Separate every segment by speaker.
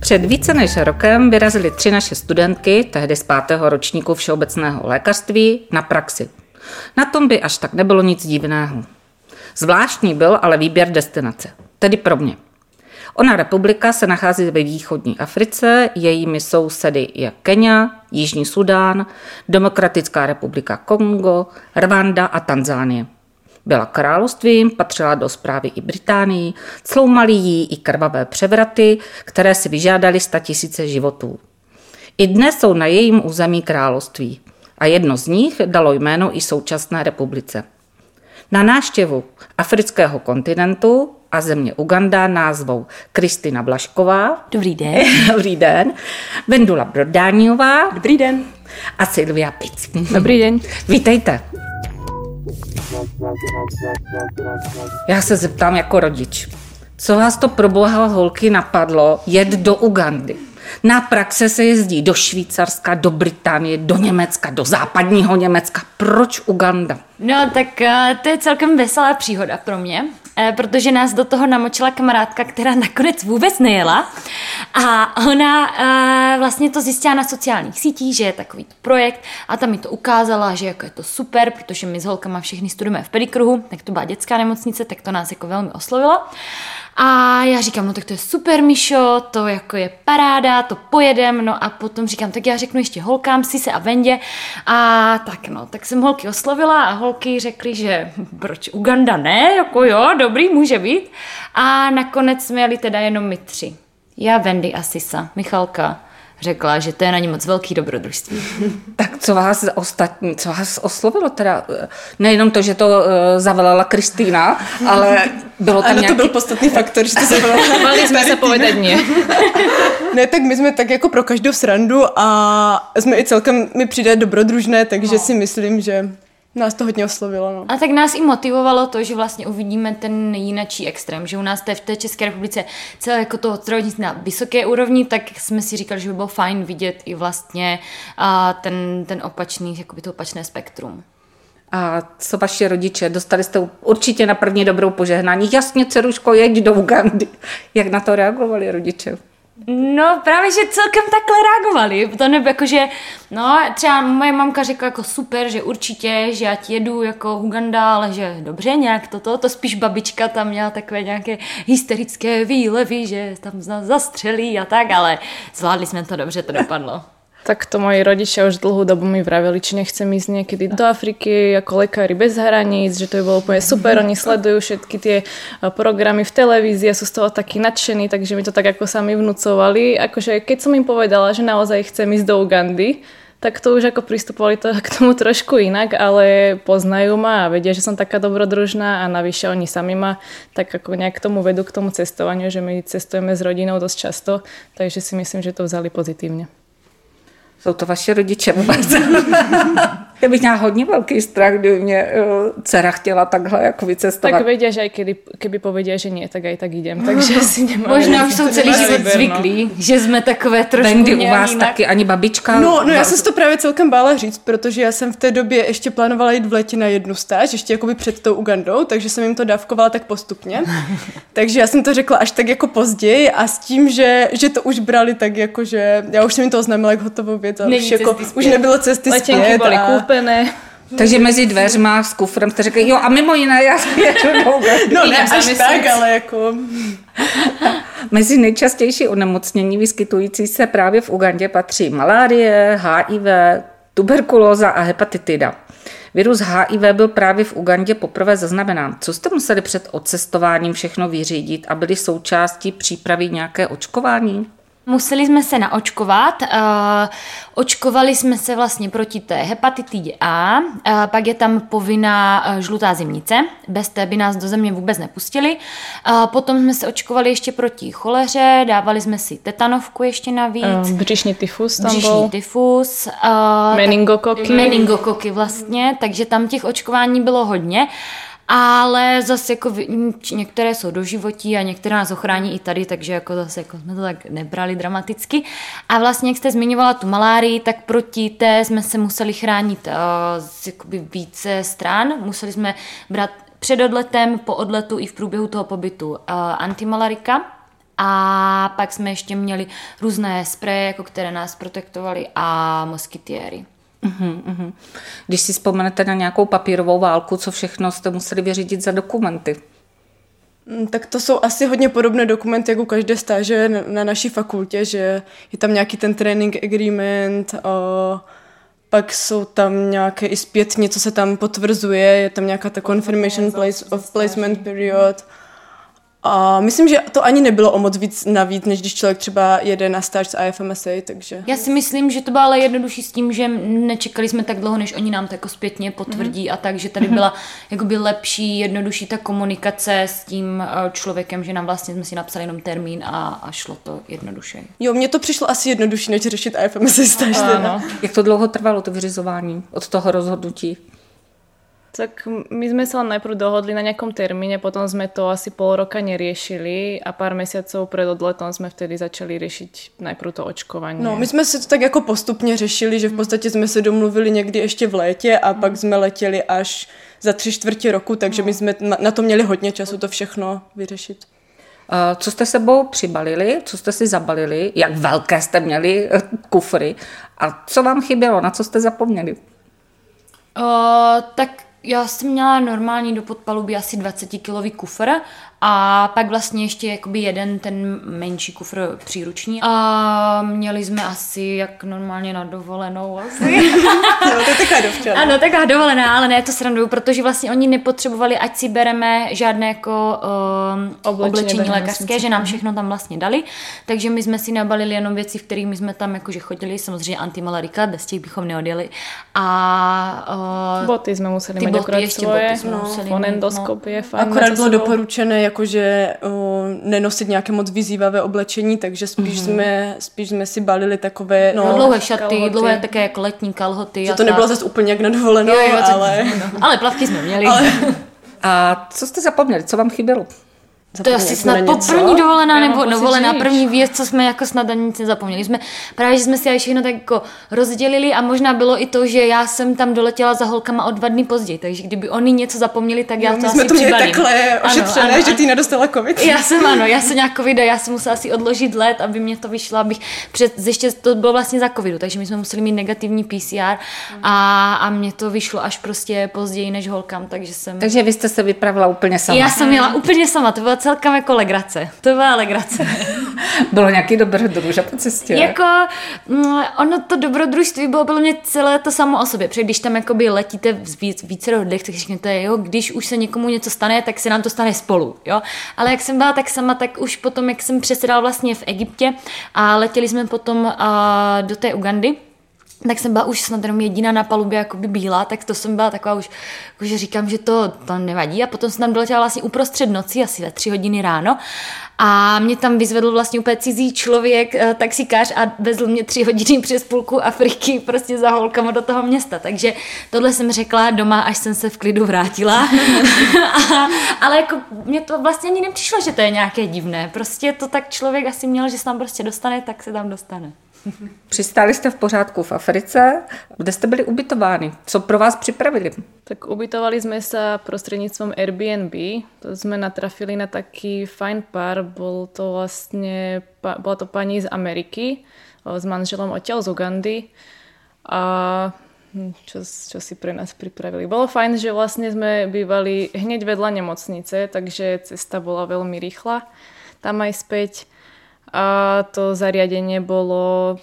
Speaker 1: Před více než rokem vyrazili tři naše studentky, tehdy z pátého ročníku všeobecného lékařství, na praxi. Na tom by až tak nebylo nic divného. Zvláštní byl ale výběr destinace, tedy pro mě. Ona republika se nachází ve východní Africe, jejími sousedy je Kenia, Jižní Sudán, Demokratická republika Kongo, Rwanda a Tanzánie. Byla královstvím, patřila do zprávy i Británii, cloumaly jí i krvavé převraty, které si vyžádaly tisíce životů. I dnes jsou na jejím území království a jedno z nich dalo jméno i současné republice. Na náštěvu afrického kontinentu a země Uganda názvou Kristina Blašková.
Speaker 2: Dobrý den.
Speaker 1: Dobrý den. Vendula Brodániová.
Speaker 2: Dobrý den.
Speaker 1: A Silvia Pic.
Speaker 2: Dobrý den.
Speaker 1: Vítejte. Já se zeptám jako rodič. Co vás to pro boha holky napadlo jet do Ugandy? Na praxe se jezdí do Švýcarska, do Británie, do Německa, do západního Německa. Proč Uganda?
Speaker 2: No tak uh, to je celkem veselá příhoda pro mě, protože nás do toho namočila kamarádka, která nakonec vůbec nejela. A ona uh, vlastně to zjistila na sociálních sítích, že je takový projekt a tam mi to ukázala, že jako je to super, protože my s holkama všechny studujeme v pedikruhu, tak to byla dětská nemocnice, tak to nás jako velmi oslovilo. A já říkám, no tak to je super, Mišo, to jako je paráda, to pojedem, no a potom říkám, tak já řeknu ještě holkám, si se a Vendě a tak no, tak jsem holky oslovila a holky řekly, že proč Uganda ne, jako jo, dobrý, může být. A nakonec jsme jeli teda jenom my tři. Já, Wendy a Sisa, Michalka řekla, že to je na ní moc velký dobrodružství.
Speaker 1: tak co vás ostatní, co vás oslovilo teda? Nejenom to, že to uh, zavolala Kristýna, ale bylo tam
Speaker 3: ano,
Speaker 1: nějaký...
Speaker 3: to byl podstatný faktor, že to zavolala.
Speaker 2: Mali jsme se povedadně.
Speaker 3: ne, tak my jsme tak jako pro každou srandu a jsme i celkem mi přijde dobrodružné, takže no. si myslím, že Nás to hodně oslovilo. No.
Speaker 2: A tak nás i motivovalo to, že vlastně uvidíme ten jinačí extrém, že u nás v té České republice celé jako to zdravotnictví na vysoké úrovni, tak jsme si říkali, že by bylo fajn vidět i vlastně a ten, ten opačný, jakoby to opačné spektrum.
Speaker 1: A co vaši rodiče? Dostali jste určitě na první dobrou požehnání. Jasně, dceruško, jeď do Ugandy. Jak na to reagovali rodiče?
Speaker 2: No právě, že celkem takhle reagovali. To nebo jako, že no třeba moje mamka řekla jako super, že určitě, že já ti jedu jako Uganda, ale že dobře nějak toto, to spíš babička tam měla takové nějaké hysterické výlevy, že tam zastřelí a tak, ale zvládli jsme to dobře, to dopadlo.
Speaker 4: Tak to moji rodičia už dlhú dobu mi vraveli, či nechcem ísť niekedy do Afriky ako lekári bez hraníc, že to by bolo úplne super, oni sledujú všetky tie programy v televízii a sú z toho takí nadšení, takže mi to tak ako sami vnúcovali. Akože keď som im povedala, že naozaj chcem ísť do Ugandy, tak to už ako pristupovali to k tomu trošku inak, ale poznajú ma a vedia, že som taká dobrodružná a navyše oni sami ma tak ako nejak k tomu vedú k tomu cestovaniu, že my cestujeme s rodinou dosť často, takže si myslím, že to vzali pozitívne.
Speaker 1: Jsou to vaše rodiče vůbec. Já bych měla hodně velký strach, kdyby mě uh, dcera chtěla takhle jako vycestovat.
Speaker 4: Tak vědě, že i keby, keby pověděla, že ne, tak aj tak jdem. Takže si nemám.
Speaker 2: Možná už jsou celý život zvyklí, no. že jsme takové trošku
Speaker 1: Bendy u vás jinak. taky, ani babička?
Speaker 3: No, no já jsem to právě celkem bála říct, protože já jsem v té době ještě plánovala jít v létě na jednu stáž, ještě jakoby před tou Ugandou, takže jsem jim to dávkovala tak postupně. takže já jsem to řekla až tak jako později a s tím, že, že to už brali tak jako, že já už jsem jim to oznámila jak hotovou věc a už, jako, už nebylo cesty
Speaker 4: Letenky zpět. byly a... koupené.
Speaker 1: Takže mezi dveřma s kufrem jste řekli, jo a mimo jiné já jedu
Speaker 3: No ne až tak, ale jako...
Speaker 1: Mezi nejčastější onemocnění vyskytující se právě v Ugandě patří malárie, HIV, tuberkulóza a hepatitida. Virus HIV byl právě v Ugandě poprvé zaznamenán. Co jste museli před odcestováním všechno vyřídit a byli součástí přípravy nějaké očkování?
Speaker 2: Museli jsme se naočkovat. Uh, očkovali jsme se vlastně proti té hepatitidě A, uh, pak je tam povinná uh, žlutá zimnice, bez té by nás do země vůbec nepustili. Potom jsme se očkovali ještě proti choleře, dávali jsme si tetanovku ještě navíc.
Speaker 4: Břišní tyfus tam
Speaker 2: břišní
Speaker 4: byl.
Speaker 2: tyfus.
Speaker 4: Meningokoky.
Speaker 2: Meningokoky vlastně, takže tam těch očkování bylo hodně. Ale zase jako některé jsou do životí a některé nás ochrání i tady, takže jako zase jako jsme to tak nebrali dramaticky. A vlastně, jak jste zmiňovala tu malárii, tak proti té jsme se museli chránit uh, z jakoby více stran. Museli jsme brát před odletem, po odletu i v průběhu toho pobytu uh, antimalarika, a pak jsme ještě měli různé spreje, jako které nás protektovaly a moskytiéry.
Speaker 1: Uhum, uhum. Když si vzpomenete na nějakou papírovou válku, co všechno jste museli vyřídit za dokumenty?
Speaker 3: Mm, tak to jsou asi hodně podobné dokumenty, jako každé stáže na naší fakultě, že je tam nějaký ten training agreement, a pak jsou tam nějaké i zpětně, co se tam potvrzuje, je tam nějaká ta confirmation place of placement period. A myslím, že to ani nebylo o moc víc navíc, než když člověk třeba jede na stáž z IFMSA, takže...
Speaker 2: Já si myslím, že to bylo ale jednodušší s tím, že nečekali jsme tak dlouho, než oni nám to jako zpětně potvrdí mm-hmm. a tak, že tady byla jakoby lepší, jednodušší ta komunikace s tím eh, člověkem, že nám vlastně jsme si napsali jenom termín a, a šlo to jednoduše.
Speaker 3: Jo, mně to přišlo asi jednodušší, než řešit IFMSA stáž.
Speaker 1: Ano. Jak to dlouho trvalo, to vyřizování od toho rozhodnutí?
Speaker 4: Tak my sme sa len najprv dohodli na nejakom termíne, potom sme to asi pol roka neriešili a pár mesiacov pred odletom sme vtedy začali riešiť najprv to očkovanie.
Speaker 3: No, my jsme si to tak jako postupně řešili, že v podstatě jsme se domluvili někdy ještě v létě a pak jsme letěli až za tři čtvrtě roku, takže my jsme na to měli hodně času to všechno vyřešit.
Speaker 1: Co jste sebou přibalili, co jste si zabalili, jak velké jste měli eh, kufry? A co vám chybělo, na co jste zapomněli?
Speaker 2: O, tak já jsem měla normální do podpaluby asi 20-kilový kufr a pak vlastně ještě jakoby jeden ten menší kufr příruční. A měli jsme asi jak normálně na dovolenou asi.
Speaker 3: no, to je taková dovčana.
Speaker 2: Ano, taková dovolená, ale ne, to sranduju, protože vlastně oni nepotřebovali, ať si bereme žádné jako um, oblečení, oblečení lékařské, že nám všechno tam vlastně dali. Takže my jsme si nabalili jenom věci, v kterých my jsme tam jakože chodili, samozřejmě antimalarika, bez těch bychom neodjeli.
Speaker 4: A uh, boty jsme museli mít boty, ještě svoje, boty jsme no, museli mít, no.
Speaker 3: Akorát bylo doporučené jakože o, nenosit nějaké moc vyzývavé oblečení, takže spíš, mm-hmm. jsme, spíš jsme si balili takové...
Speaker 2: No, no dlouhé šaty, kalhoty. dlouhé také jako letní kalhoty.
Speaker 3: Že to nebylo zase úplně jak na dovolenou, jo, jo, ale...
Speaker 2: No. ale plavky jsme měli. Ale...
Speaker 1: A co jste zapomněli, co vám chybělo?
Speaker 2: To je asi snad po první dovolená nebo dovolená první věc, co jsme jako snad ani nic nezapomněli. Jsme, právě, že jsme si všechno tak jako rozdělili a možná bylo i to, že já jsem tam doletěla za holkama o dva dny později, takže kdyby oni něco zapomněli, tak já
Speaker 3: no,
Speaker 2: to
Speaker 3: jsme
Speaker 2: asi
Speaker 3: to
Speaker 2: měli
Speaker 3: takhle ošetřené, ano, ano, že ty nedostala covid.
Speaker 2: Já jsem ano, já jsem nějak covid a já jsem musela asi odložit let, aby mě to vyšlo, abych před, ještě to bylo vlastně za covidu, takže my jsme museli mít negativní PCR a, a mě to vyšlo až prostě později než holkám, takže jsem...
Speaker 1: Takže vy jste se vypravila úplně sama.
Speaker 2: Já jsem měla úplně sama, to bylo celkem jako legrace. To byla legrace.
Speaker 1: bylo nějaký dobrodruž po cestě?
Speaker 2: Jako, mm, ono to dobrodružství bylo bylo mě celé to samo o sobě. Protože když tam jakoby letíte v víc, více rodech, tak řeknete, jo, když už se někomu něco stane, tak se nám to stane spolu, jo. Ale jak jsem byla tak sama, tak už potom, jak jsem přesedala vlastně v Egyptě a letěli jsme potom uh, do té Ugandy, tak jsem byla už snad jenom jediná na palubě jakoby bílá, tak to jsem byla taková už, jako že říkám, že to, to nevadí. A potom jsem tam doletěla vlastně uprostřed noci, asi ve tři hodiny ráno. A mě tam vyzvedl vlastně úplně cizí člověk, eh, taxikář a vezl mě tři hodiny přes půlku Afriky prostě za holkama do toho města, takže tohle jsem řekla doma, až jsem se v klidu vrátila, a, ale jako mě to vlastně ani nepřišlo, že to je nějaké divné, prostě to tak člověk asi měl, že se tam prostě dostane, tak se tam dostane.
Speaker 1: Přistáli jste v pořádku v Africe. Kde jste byli ubytováni? Co pro vás připravili?
Speaker 4: Tak ubytovali jsme se prostřednictvím Airbnb. To jsme natrafili na taký fajn pár. Bol to vlastně, byla to paní z Ameriky s manželom odtiaľ z Ugandy. A hm, čo, čo si pre nás pripravili. Bolo fajn, že vlastne sme bývali hneď vedľa nemocnice, takže cesta bola veľmi rýchla tam aj späť a to zariadenie bolo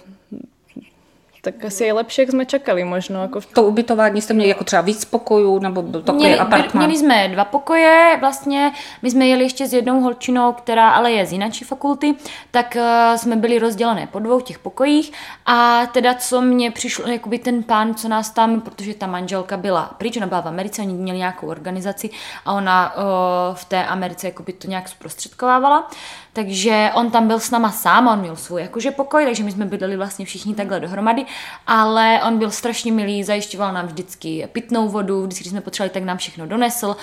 Speaker 4: tak asi je lepší, jak jsme čekali možno. Jako...
Speaker 1: To ubytování jste měli jako třeba víc pokojů, nebo byl takový měli, apartmán?
Speaker 2: Měli jsme dva pokoje, vlastně my jsme jeli ještě s jednou holčinou, která ale je z jináčí fakulty, tak uh, jsme byli rozdělené po dvou těch pokojích a teda co mě přišlo, jakoby ten pán, co nás tam, protože ta manželka byla pryč, ona byla v Americe, oni měli nějakou organizaci a ona uh, v té Americe jakoby to nějak zprostředkovávala, takže on tam byl s náma sám, on měl svůj jakože pokoj, takže my jsme bydleli vlastně všichni takhle dohromady ale on byl strašně milý, zajišťoval nám vždycky pitnou vodu, vždycky, když jsme potřebovali, tak nám všechno donesl.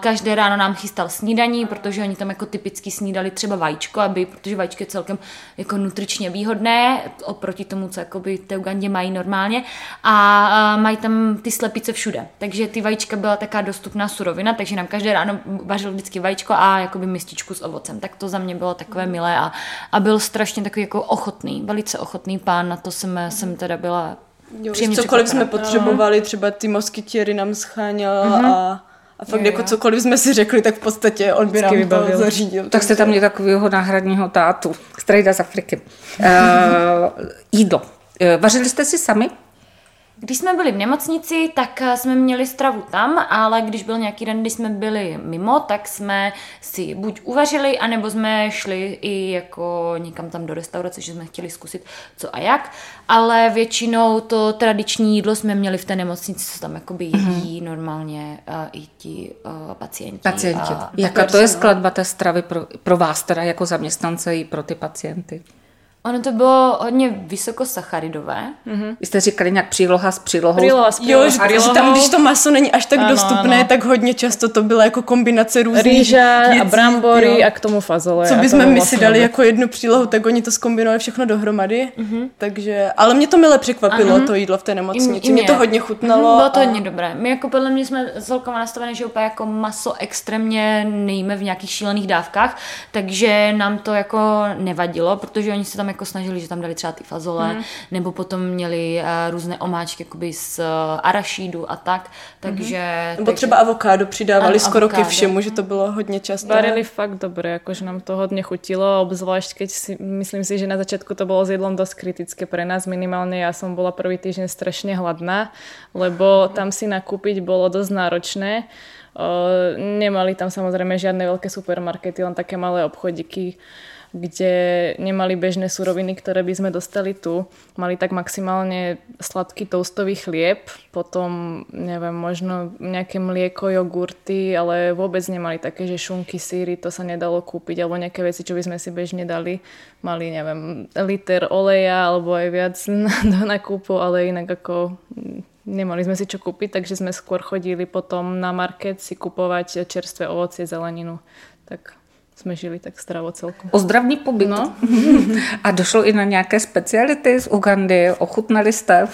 Speaker 2: Každé ráno nám chystal snídaní, protože oni tam jako typicky snídali třeba vajíčko, aby, protože vajíčko je celkem jako nutričně výhodné oproti tomu, co jakoby té Ugandě mají normálně. A mají tam ty slepice všude. Takže ty vajíčka byla taká dostupná surovina, takže nám každé ráno vařil vždycky vajíčko a jakoby mističku s ovocem. Tak to za mě bylo takové milé a, a byl strašně takový jako ochotný, velice ochotný pán, na to jsem, jsem teda byla
Speaker 3: Jo, cokoliv jsme potřebovali, třeba ty moskytěry nám scháněl uh-huh. a a fakt jo, jako cokoliv jsme si řekli, tak v podstatě on by nám vybavil. to zařídil.
Speaker 1: Tak jste tam měli takového náhradního tátu, který jde z Afriky. Uh, jídlo. Uh, vařili jste si sami?
Speaker 2: Když jsme byli v nemocnici, tak eh, jsme měli stravu tam, ale když byl nějaký den, kdy jsme byli mimo, tak jsme si buď uvařili, anebo jsme šli i jako někam tam do restaurace, že jsme chtěli zkusit co a jak, ale většinou to tradiční jídlo jsme měli v té nemocnici, co tam jakoby jedí mm-hmm. normálně uh, i ti uh, pacienti.
Speaker 1: Pacienti. Jaká to je skladba té stravy pro, pro vás teda jako zaměstnance i pro ty pacienty?
Speaker 2: Ono to bylo hodně vysokosacharidové.
Speaker 1: Mm-hmm. Vy jste říkali nějak příloha s přílohou?
Speaker 3: Příloha s přílohou. Jo, že, že tam, když to maso není až tak ano, dostupné, ano. tak hodně často to byla jako kombinace různých
Speaker 4: Rýže a brambory jo. a k tomu fazole.
Speaker 3: Co bychom my si dali jako jednu přílohu, tak oni to skombinovali všechno dohromady. Mm-hmm. Takže, ale mě to mile překvapilo, Aha. to jídlo v té nemocnici. Mě to hodně chutnalo.
Speaker 2: Mm-hmm. Bylo to a... hodně dobré. My jako podle mě jsme s Volkama nastavené, že úplně jako maso extrémně nejíme v nějakých šílených dávkách, takže nám to jako nevadilo, protože oni se tam jako snažili, že tam dali třeba ty fazole, mm. nebo potom měli uh, různé omáčky jakoby z uh, arašídu a tak, takže...
Speaker 3: Mm. Nebo třeba avokádo přidávali ano, skoro avokádo. ke všemu, že to bylo hodně často.
Speaker 4: Varili fakt dobré, jakože nám to hodně chutilo, obzvlášť keď si, myslím si, že na začátku to bylo s jedlom dost kritické pre nás, minimálně já jsem byla prvý týždeň strašně hladná, lebo tam si nakúpiť bolo dosť náročné. Uh, nemali tam samozrejme žiadne veľké supermarkety, len také malé obchodíky kde nemali bežné suroviny, ktoré by sme dostali tu. Mali tak maximálne sladký toastový chlieb, potom neviem, možno nejaké mlieko, jogurty, ale vôbec nemali také, že šunky, síry, to sa nedalo kúpiť, alebo nejaké veci, čo by sme si bežne dali. Mali, neviem, liter oleja, alebo aj viac do nakúpu, ale inak ako nemali sme si čo kúpiť, takže sme skôr chodili potom na market si kupovať čerstvé ovocie, zeleninu. Tak jsme žili tak zdravo celkom.
Speaker 1: Ozdravný pobyt. No. A došlo i na nějaké speciality z Ugandy? Ochutnali jste?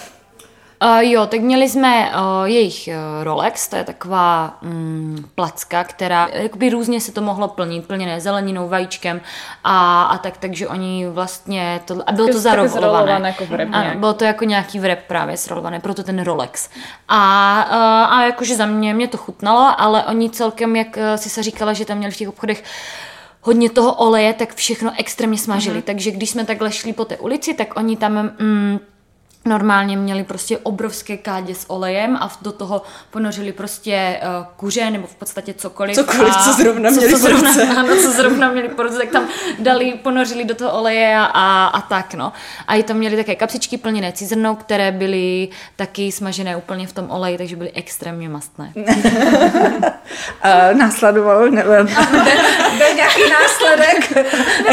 Speaker 2: Uh, jo, tak měli jsme uh, jejich uh, Rolex, to je taková um, placka, která jakoby různě se to mohlo plnit, plněné zeleninou, vajíčkem a, a tak, takže oni vlastně, to, a bylo to zarolované.
Speaker 4: jako
Speaker 2: a bylo to jako nějaký vrep právě srolované, proto ten Rolex. A, uh, a jakože za mě, mě to chutnalo, ale oni celkem, jak si se říkala, že tam měli v těch obchodech hodně toho oleje, tak všechno extrémně smažili. Mm-hmm. Takže když jsme takhle šli po té ulici, tak oni tam mm, normálně měli prostě obrovské kádě s olejem a do toho ponořili prostě uh, kuře nebo v podstatě cokoliv.
Speaker 3: Cokoliv, a co zrovna měli co, co zrovna,
Speaker 2: Ano, co zrovna měli po ruce, tak tam dali, ponořili do toho oleje a, a, tak, no. A i tam měli také kapsičky plněné cizrnou, které byly taky smažené úplně v tom oleji, takže byly extrémně mastné.
Speaker 1: následovalo, nevím, byl nějaký následek.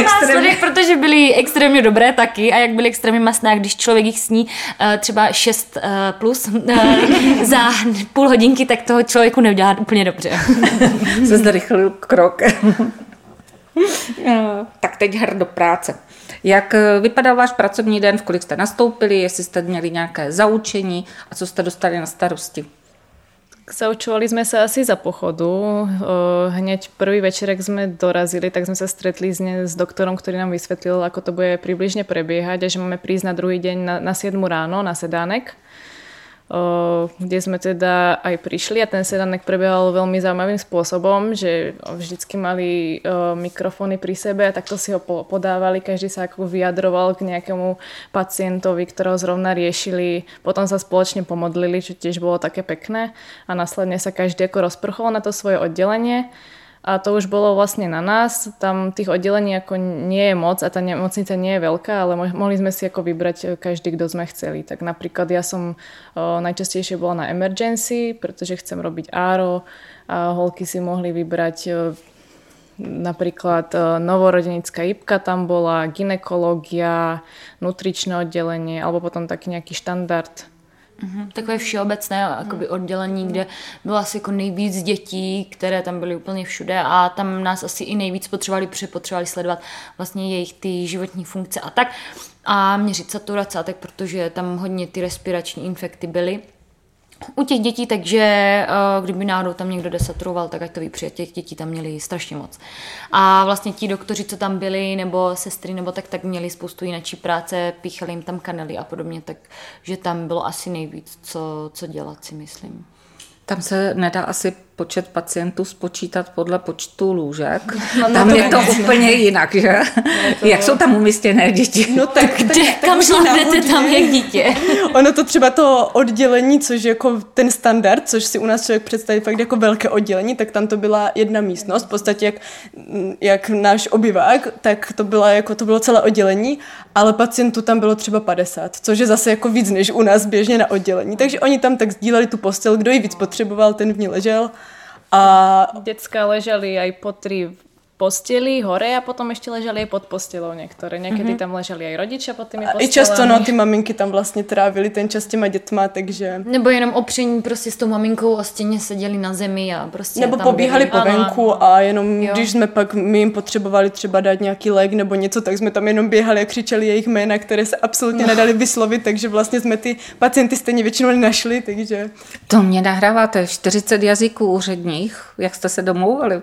Speaker 2: následek, protože byly extrémně dobré taky a jak byly extrémně mastné, a když člověk jich sní, třeba 6 eh, plus eh, za půl hodinky, tak toho člověku neudělá úplně dobře.
Speaker 1: Se zrychlil krok. tak teď hr do práce. Jak vypadal váš pracovní den, v kolik jste nastoupili, jestli jste měli nějaké zaučení a co jste dostali na starosti?
Speaker 4: Zaučovali sme sa asi za pochodu. Hneď prvý večer, ak sme dorazili, tak sme sa stretli s, ne, s doktorom, ktorý nám vysvetlil, ako to bude približne prebiehať a že máme prísť na druhý deň na, na 7 ráno na sedánek kde sme teda aj prišli a ten sedanek prebiehal veľmi zaujímavým spôsobom, že vždycky mali mikrofóny pri sebe a takto si ho podávali, každý sa ako vyjadroval k nejakému pacientovi, ktorého zrovna riešili, potom sa spoločne pomodlili, čo tiež bolo také pekné. A následne sa každý ako rozprchol na to svoje oddelenie a to už bolo vlastne na nás. Tam tých oddelení ako nie je moc a tá nemocnica nie je veľká, ale mohli sme si ako vybrať e, každý, kto sme chceli. Tak napríklad ja som o, najčastejšie bola na emergency, pretože chcem robiť áro a holky si mohli vybrať o, napríklad e, novorodenická jipka tam bola, ginekológia, nutričné oddelenie, alebo potom taký nejaký štandard
Speaker 2: Mm-hmm. Takové všeobecné jakoby oddělení, kde bylo asi jako nejvíc dětí, které tam byly úplně všude a tam nás asi i nejvíc potřebovali, protože potřebovali sledovat vlastně jejich ty životní funkce a tak a měřit saturace a tak, protože tam hodně ty respirační infekty byly u těch dětí, takže eh, kdyby náhodou tam někdo desaturoval, tak ať to ví, protože těch dětí tam měli strašně moc. A vlastně ti doktoři, co tam byli, nebo sestry, nebo tak, tak měli spoustu jináčí práce, píchali jim tam kanely a podobně, takže tam bylo asi nejvíc, co, co dělat, si myslím.
Speaker 1: Tam se nedá asi počet pacientů spočítat podle počtu lůžek. No, tam to je to úplně jinak, že? To... Jak jsou tam umístěné děti?
Speaker 2: No tak, kde, tak, kam šlapnete, tam je dítě.
Speaker 3: ono to třeba to oddělení, což je jako ten standard, což si u nás člověk představí fakt jako velké oddělení, tak tam to byla jedna místnost, v podstatě jak, jak náš obyvák, tak to, byla jako, to bylo celé oddělení, ale pacientů tam bylo třeba 50, což je zase jako víc než u nás běžně na oddělení. Takže oni tam tak sdíleli tu postel, kdo ji víc potřeboval, ten v ní ležel
Speaker 4: a... Děcka leželi aj po tri posteli hore a potom ještě leželi i pod postelou některé. Někdy mm-hmm. tam leželi i rodiče pod těmi postelami.
Speaker 3: I často no, ty maminky tam vlastně trávily ten čas těma dětma, takže...
Speaker 2: Nebo jenom opření prostě s tou maminkou o stěně seděli na zemi a prostě
Speaker 3: Nebo
Speaker 2: tam
Speaker 3: pobíhali po venku a jenom jo. když jsme pak, my jim potřebovali třeba dát nějaký lék nebo něco, tak jsme tam jenom běhali a křičeli jejich jména, které se absolutně no. nedali vyslovit, takže vlastně jsme ty pacienty stejně většinou nenašli, takže...
Speaker 1: To mě nahráváte 40 jazyků úředních, jak jste se domluvili?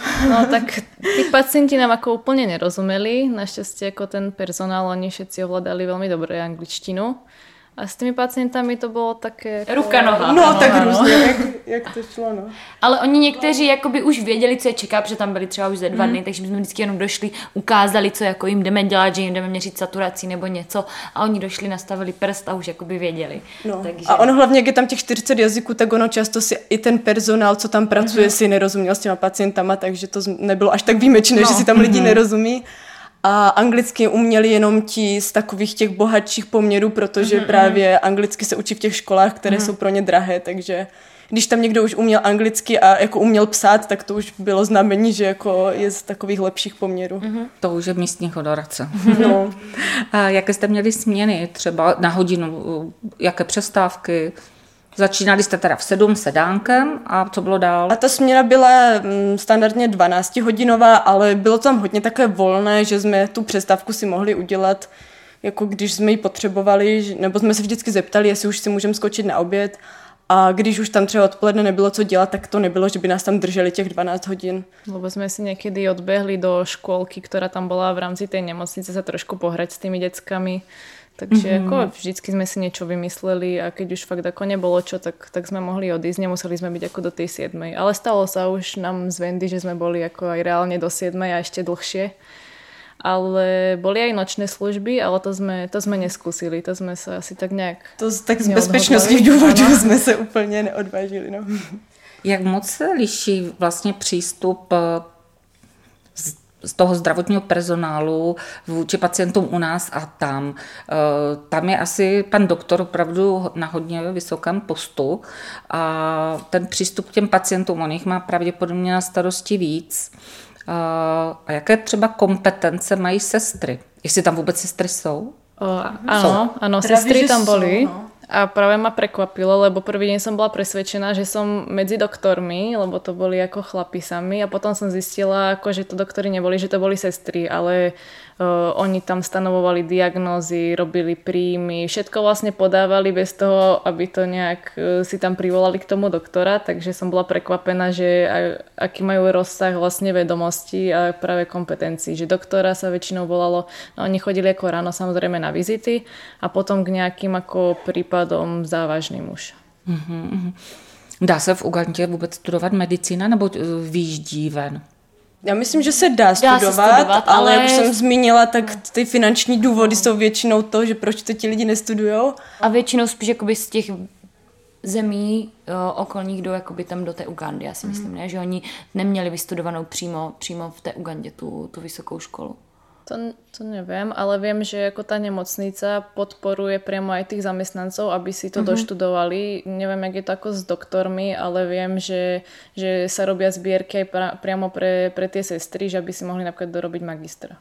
Speaker 4: No tak tí pacienti nám ako úplne nerozumeli. Našťastie ako ten personál, oni všetci ovládali veľmi dobre angličtinu. A s těmi pacientami to bylo také... Jako...
Speaker 2: Ruka noha.
Speaker 3: No, no tak no. různě, jak, jak to šlo, no.
Speaker 2: Ale oni někteří jakoby už věděli, co je čeká, protože tam byli třeba už ze dva mm. dny, takže my jsme vždycky jenom došli, ukázali, co jako jim jdeme dělat, že jim jdeme měřit saturaci nebo něco a oni došli, nastavili prst a už jakoby věděli.
Speaker 3: No. Takže... A ono hlavně, jak je tam těch 40 jazyků, tak ono často si i ten personál, co tam pracuje, mm-hmm. si nerozuměl s těma pacientama, takže to nebylo až tak výjimečné, no. že si tam lidi mm-hmm. nerozumí a anglicky uměli jenom ti z takových těch bohatších poměrů, protože mm-hmm. právě anglicky se učí v těch školách, které mm-hmm. jsou pro ně drahé, takže když tam někdo už uměl anglicky a jako uměl psát, tak to už bylo znamení, že jako je z takových lepších poměrů. Mm-hmm.
Speaker 1: To už je místní honorace. No. a jaké jste měli směny třeba na hodinu, jaké přestávky? Začínali jste teda v sedm sedánkem a co bylo dál?
Speaker 3: A ta směna byla mm, standardně 12 hodinová, ale bylo tam hodně také volné, že jsme tu přestávku si mohli udělat, jako když jsme ji potřebovali, nebo jsme se vždycky zeptali, jestli už si můžeme skočit na oběd. A když už tam třeba odpoledne nebylo co dělat, tak to nebylo, že by nás tam drželi těch 12 hodin.
Speaker 4: Lebo jsme si někdy odbehli do školky, která tam byla v rámci té nemocnice, se trošku pohrať s těmi dětskami Takže mm-hmm. ako vždycky sme si niečo vymysleli a keď už fakt ako nebolo čo, tak, tak sme mohli odísť, nemuseli sme byť ako do tej 7. Ale stalo sa už nám z Vendy, že sme boli ako aj reálne do 7 a ešte dlhšie. Ale boli aj nočné služby, ale to sme, to sme neskúsili, to sme sa asi tak nejak
Speaker 3: To tak z bezpečnostních důvodů jsme se úplně neodvážili. No.
Speaker 1: Jak moc se liší vlastně přístup eh, z toho zdravotního personálu vůči pacientům u nás a tam. Eh, tam je asi pan doktor opravdu na hodně vysokém postu a ten přístup k těm pacientům, on jich má pravděpodobně na starosti víc. Eh, a jaké třeba kompetence mají sestry? Jestli tam vůbec sestry jsou?
Speaker 4: O, ano, jsou. ano, sestry tam byly. no. A práve ma prekvapilo, lebo prvý deň som bola presvedčená, že som medzi doktormi, lebo to boli ako chlapi sami a potom som zistila, ako, že to doktory neboli, že to boli sestry, ale oni tam stanovovali diagnózy, robili príjmy, všetko vlastne podávali bez toho, aby to nejak uh, si tam privolali k tomu doktora, takže som bola prekvapená, že aj, aký majú rozsah vlastne vedomostí a práve kompetencií. Že doktora sa väčšinou volalo, no oni chodili ako ráno samozrejme na vizity a potom k nejakým ako prípadom závažným už.
Speaker 1: Mm-hmm. Dá se v Ugandě vůbec studovat medicína nebo výjíždí ven?
Speaker 3: Já myslím, že se dá studovat, dá se studovat ale, ale jak už jsem zmínila, tak ty finanční důvody jsou většinou to, že proč to ti lidi nestudujou.
Speaker 2: A většinou spíš jakoby z těch zemí o, okolních jdou jakoby tam do té Ugandy, já si myslím, mm. ne? že oni neměli vystudovanou přímo, přímo v té Ugandě tu, tu vysokou školu.
Speaker 4: To, to neviem, ale viem, že ako tá nemocnica podporuje priamo aj tých zamestnancov, aby si to uh-huh. doštudovali. Neviem, jak je to ako s doktormi, ale viem, že, že sa robia zbierky aj pra, priamo pre, pre tie sestry, že aby si mohli napríklad dorobiť magistra.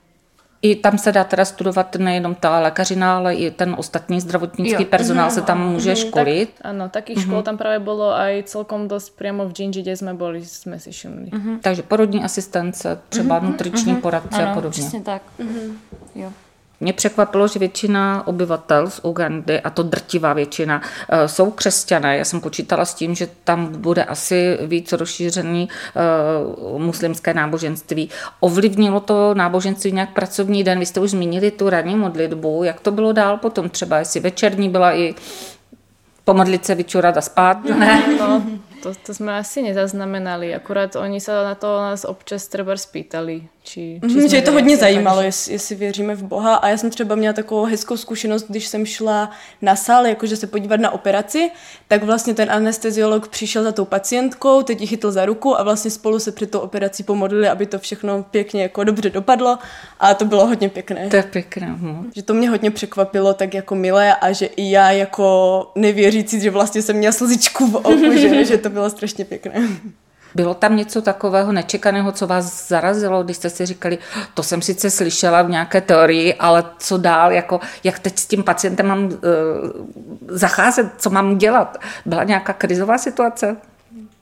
Speaker 1: I tam se dá teda studovat nejenom ta lékařina, ale i ten ostatní zdravotnický jo. personál mm-hmm. se tam může mm-hmm. školit.
Speaker 4: Tak, ano, takých mm-hmm. škol tam právě bylo aj celkom dost přímo v Gingi, kde jsme byli, jsme si všimli.
Speaker 1: Mm-hmm. Takže porodní asistence, třeba mm-hmm. nutriční mm-hmm. poradce ano, a podobně.
Speaker 2: přesně tak. Mm-hmm. Jo.
Speaker 1: Mě překvapilo, že většina obyvatel z Ugandy, a to drtivá většina, eh, jsou křesťané. Já jsem počítala s tím, že tam bude asi víc rozšířený uh, muslimské náboženství. Ovlivnilo to náboženství nějak pracovní den? Vy jste už zmínili tu ranní modlitbu. Jak to bylo dál potom třeba? Jestli večerní byla i pomodlit se, vyčurat a spát?
Speaker 4: Ne? No, to, to jsme asi nezaznamenali. Akurát oni se na to nás občas třeba spýtali či,
Speaker 3: či mm, že je to hodně zajímalo, jestli, jestli věříme v Boha. A já jsem třeba měla takovou hezkou zkušenost, když jsem šla na sál, jakože se podívat na operaci, tak vlastně ten anesteziolog přišel za tou pacientkou, teď ji chytl za ruku a vlastně spolu se před tou operací pomodlili, aby to všechno pěkně jako dobře dopadlo a to bylo hodně pěkné.
Speaker 1: To je pěkné. Hm.
Speaker 3: Že to mě hodně překvapilo tak jako milé a že i já jako nevěřící, že vlastně jsem měla slzičku v oku, že, že to bylo strašně pěkné.
Speaker 1: Bylo tam něco takového nečekaného, co vás zarazilo, když jste si říkali, to jsem sice slyšela v nějaké teorii, ale co dál, jako, jak teď s tím pacientem mám uh, zacházet, co mám dělat? Byla nějaká krizová situace?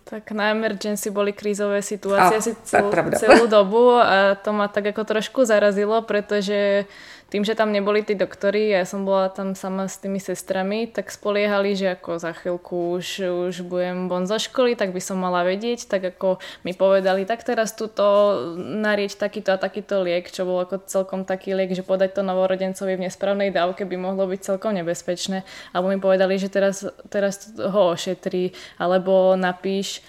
Speaker 4: Tak na emergency boli krízové situácie oh, asi celú, celú dobu a to ma tak ako trošku zarazilo, pretože tým, že tam neboli tí doktory a ja som bola tam sama s tými sestrami, tak spoliehali, že ako za chvíľku už, už budem von zo školy, tak by som mala vedieť, tak ako mi povedali, tak teraz tuto narieť takýto a takýto liek, čo bol ako celkom taký liek, že podať to novorodencovi v nesprávnej dávke by mohlo byť celkom nebezpečné. Alebo mi povedali, že teraz, teraz ho ošetrí, alebo napíš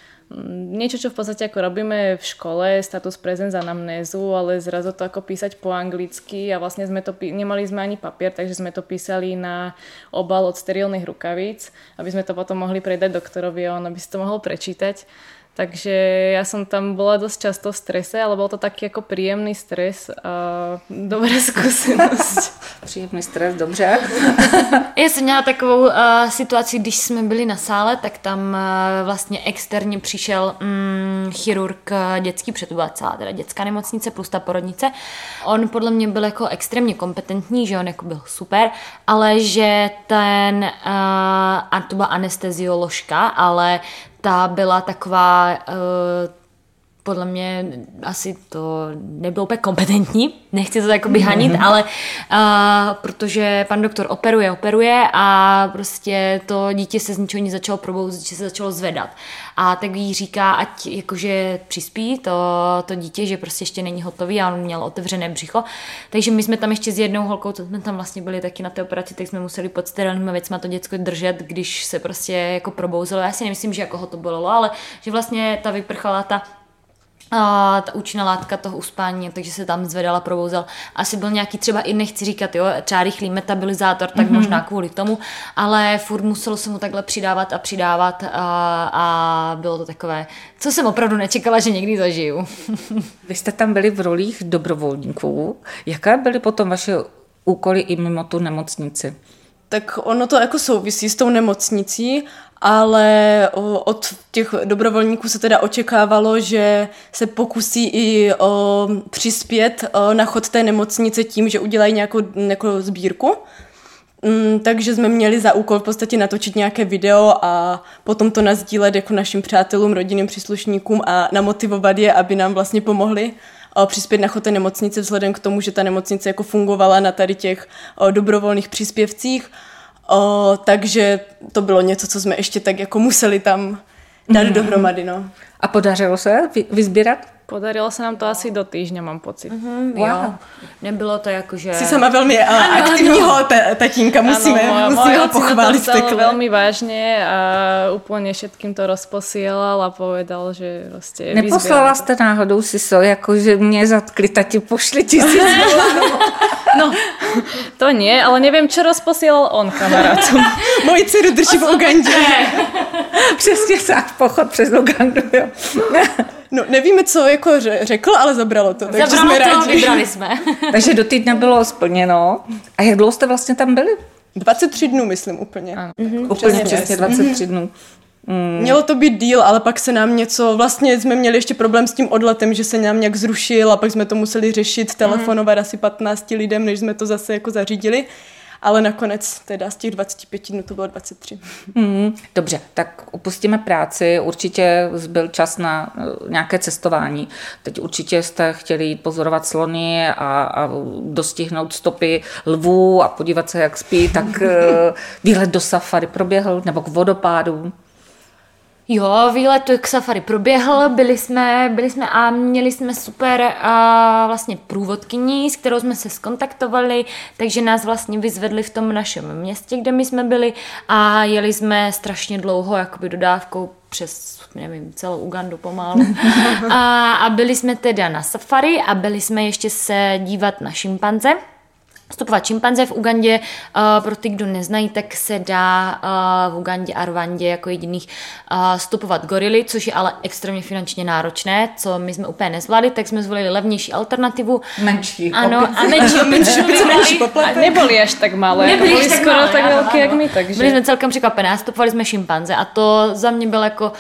Speaker 4: niečo, čo v podstate ako robíme v škole, status presence anamnézu, ale zrazu to ako písať po anglicky a vlastne sme to, nemali sme ani papier, takže sme to písali na obal od sterilných rukavíc, aby sme to potom mohli predať doktorovi a on aby si to mohol prečítať. Takže ja som tam bola dosť často v strese, ale bol to taký jako príjemný stres a dobrá zkušenost.
Speaker 1: Příjemný stres, dobře.
Speaker 2: Já jsem měla takovou uh, situaci, když jsme byli na sále, tak tam uh, vlastně externě přišel um, chirurg dětský předuba, celá teda dětská nemocnice plus ta porodnice. On podle mě byl jako extrémně kompetentní, že on jako byl super, ale že ten, uh, a to byla anestezioložka, ale ta byla taková uh, podle mě asi to nebylo úplně kompetentní, nechci to jakoby hanit, mm-hmm. ale uh, protože pan doktor operuje, operuje a prostě to dítě se z ničeho nic začalo probouzet, že se začalo zvedat. A tak jí říká, ať jakože přispí to, to dítě, že prostě ještě není hotový a on měl otevřené břicho. Takže my jsme tam ještě s jednou holkou, to jsme tam vlastně byli taky na té operaci, tak jsme museli pod sterilními věcmi to děcko držet, když se prostě jako probouzelo. Já si nemyslím, že jako ho to bylo, ale že vlastně ta vyprchala ta a ta účinná látka toho uspání, takže se tam zvedala, provouzel. Asi byl nějaký třeba i nechci říkat, jo, třeba rychlý metabolizátor, tak mm-hmm. možná kvůli tomu, ale furt muselo se mu takhle přidávat a přidávat a, a bylo to takové, co jsem opravdu nečekala, že někdy zažiju.
Speaker 1: Vy jste tam byli v rolích dobrovolníků. Jaké byly potom vaše úkoly i mimo tu nemocnici?
Speaker 3: Tak ono to jako souvisí s tou nemocnicí ale od těch dobrovolníků se teda očekávalo, že se pokusí i o, přispět o, na chod té nemocnice tím, že udělají nějakou, nějakou sbírku. Mm, takže jsme měli za úkol v podstatě natočit nějaké video a potom to nazdílet jako našim přátelům, rodinným příslušníkům a namotivovat je, aby nám vlastně pomohli o, přispět na chod té nemocnice vzhledem k tomu, že ta nemocnice jako fungovala na tady těch o, dobrovolných příspěvcích O, takže to bylo něco, co jsme ještě tak jako museli tam dát mm. dohromady. No.
Speaker 1: A podařilo se vyzbírat?
Speaker 4: Podarilo se nám to asi do týždňa, mám pocit.
Speaker 2: Mm-hmm, wow. Jo. Nebylo to jako, že...
Speaker 3: Jsi sama velmi ano, aktivního ano. tatínka, musíme, ano, musíme ho pochválit
Speaker 4: to velmi vážně a úplně všetkým to rozposílal a povedal, že vlastně...
Speaker 1: Neposlala jste náhodou si so, jako že mě zatkli, tati pošli tisíc
Speaker 4: No, to nie, ale neviem, čo rozposielal on kamarátom.
Speaker 3: Moji dceru drží v Ugandě.
Speaker 1: Přesně tak, pochod přes Ugandu, jo.
Speaker 3: No, nevíme, co jako řekl, ale zabralo to. Takže
Speaker 2: Zabralo
Speaker 3: jsme
Speaker 2: to,
Speaker 3: rádi.
Speaker 2: vybrali jsme.
Speaker 1: Takže do týdne bylo splněno. A jak dlouho jste vlastně tam byli?
Speaker 3: 23 dnů, myslím, úplně.
Speaker 4: Ano.
Speaker 1: Úplně
Speaker 3: Přesně.
Speaker 1: přesně 23 dnů.
Speaker 3: Mělo to být díl, ale pak se nám něco, vlastně jsme měli ještě problém s tím odletem, že se nám nějak zrušil a pak jsme to museli řešit, telefonovat asi 15 lidem, než jsme to zase jako zařídili. Ale nakonec teda z těch 25 dnů to bylo 23.
Speaker 1: Hmm, dobře, tak opustíme práci, určitě zbyl čas na eh, nějaké cestování. Teď určitě jste chtěli jít pozorovat slony a, a dostihnout stopy lvů a podívat se, jak spí, tak eh, výlet do safari proběhl, nebo k vodopádu.
Speaker 2: Jo, výlet k safari proběhl, byli jsme, byli jsme a měli jsme super a vlastně průvodkyní, s kterou jsme se skontaktovali, takže nás vlastně vyzvedli v tom našem městě, kde my jsme byli a jeli jsme strašně dlouho jakoby dodávkou přes, nevím, celou Ugandu pomalu. A, a byli jsme teda na safari a byli jsme ještě se dívat na šimpanze. Stopovat šimpanze v Ugandě, uh, pro ty, kdo neznají, tak se dá uh, v Ugandě a Rwandě jako jediných uh, stopovat gorily, což je ale extrémně finančně náročné, co my jsme úplně nezvládli, tak jsme zvolili levnější alternativu.
Speaker 1: Menší
Speaker 2: Ano,
Speaker 1: opice.
Speaker 2: a menší opice jsme vybrali.
Speaker 4: A neboli až tak malé,
Speaker 2: Nebyli
Speaker 4: byli
Speaker 2: až tak
Speaker 4: skoro
Speaker 2: malé,
Speaker 4: tak velké, jak my, takže...
Speaker 2: Byli jsme celkem překvapené, stopovali jsme šimpanze a to za mě byl jako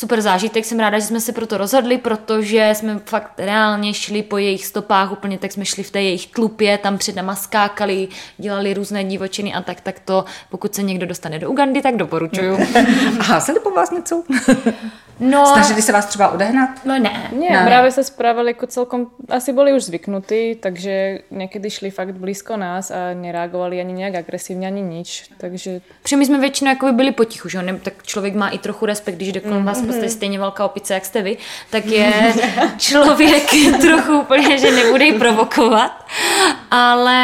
Speaker 2: super zážitek. Jsem ráda, že jsme se proto rozhodli, protože jsme fakt reálně šli po jejich stopách úplně, tak jsme šli v té jejich klupě, tam před náma skákali, dělali různé divočiny a tak, tak to, pokud se někdo dostane do Ugandy, tak doporučuju.
Speaker 1: A házeli po vás něco?
Speaker 2: No,
Speaker 1: Snažili se vás třeba odehnat?
Speaker 2: no ne.
Speaker 4: Nie,
Speaker 1: Ne.
Speaker 4: práve sa správali ako celkom, asi boli už zvyknutí, takže niekedy šli fakt blízko nás a nereagovali ani nejak agresívne, ani nič. Takže
Speaker 2: Protože my jsme většinou jako byli potichu, že? Ne- tak člověk má i trochu respekt, když jde kolem vás prostě stejně velká opice, jak jste vy, tak je člověk trochu úplně, že nebude ji provokovat. Ale,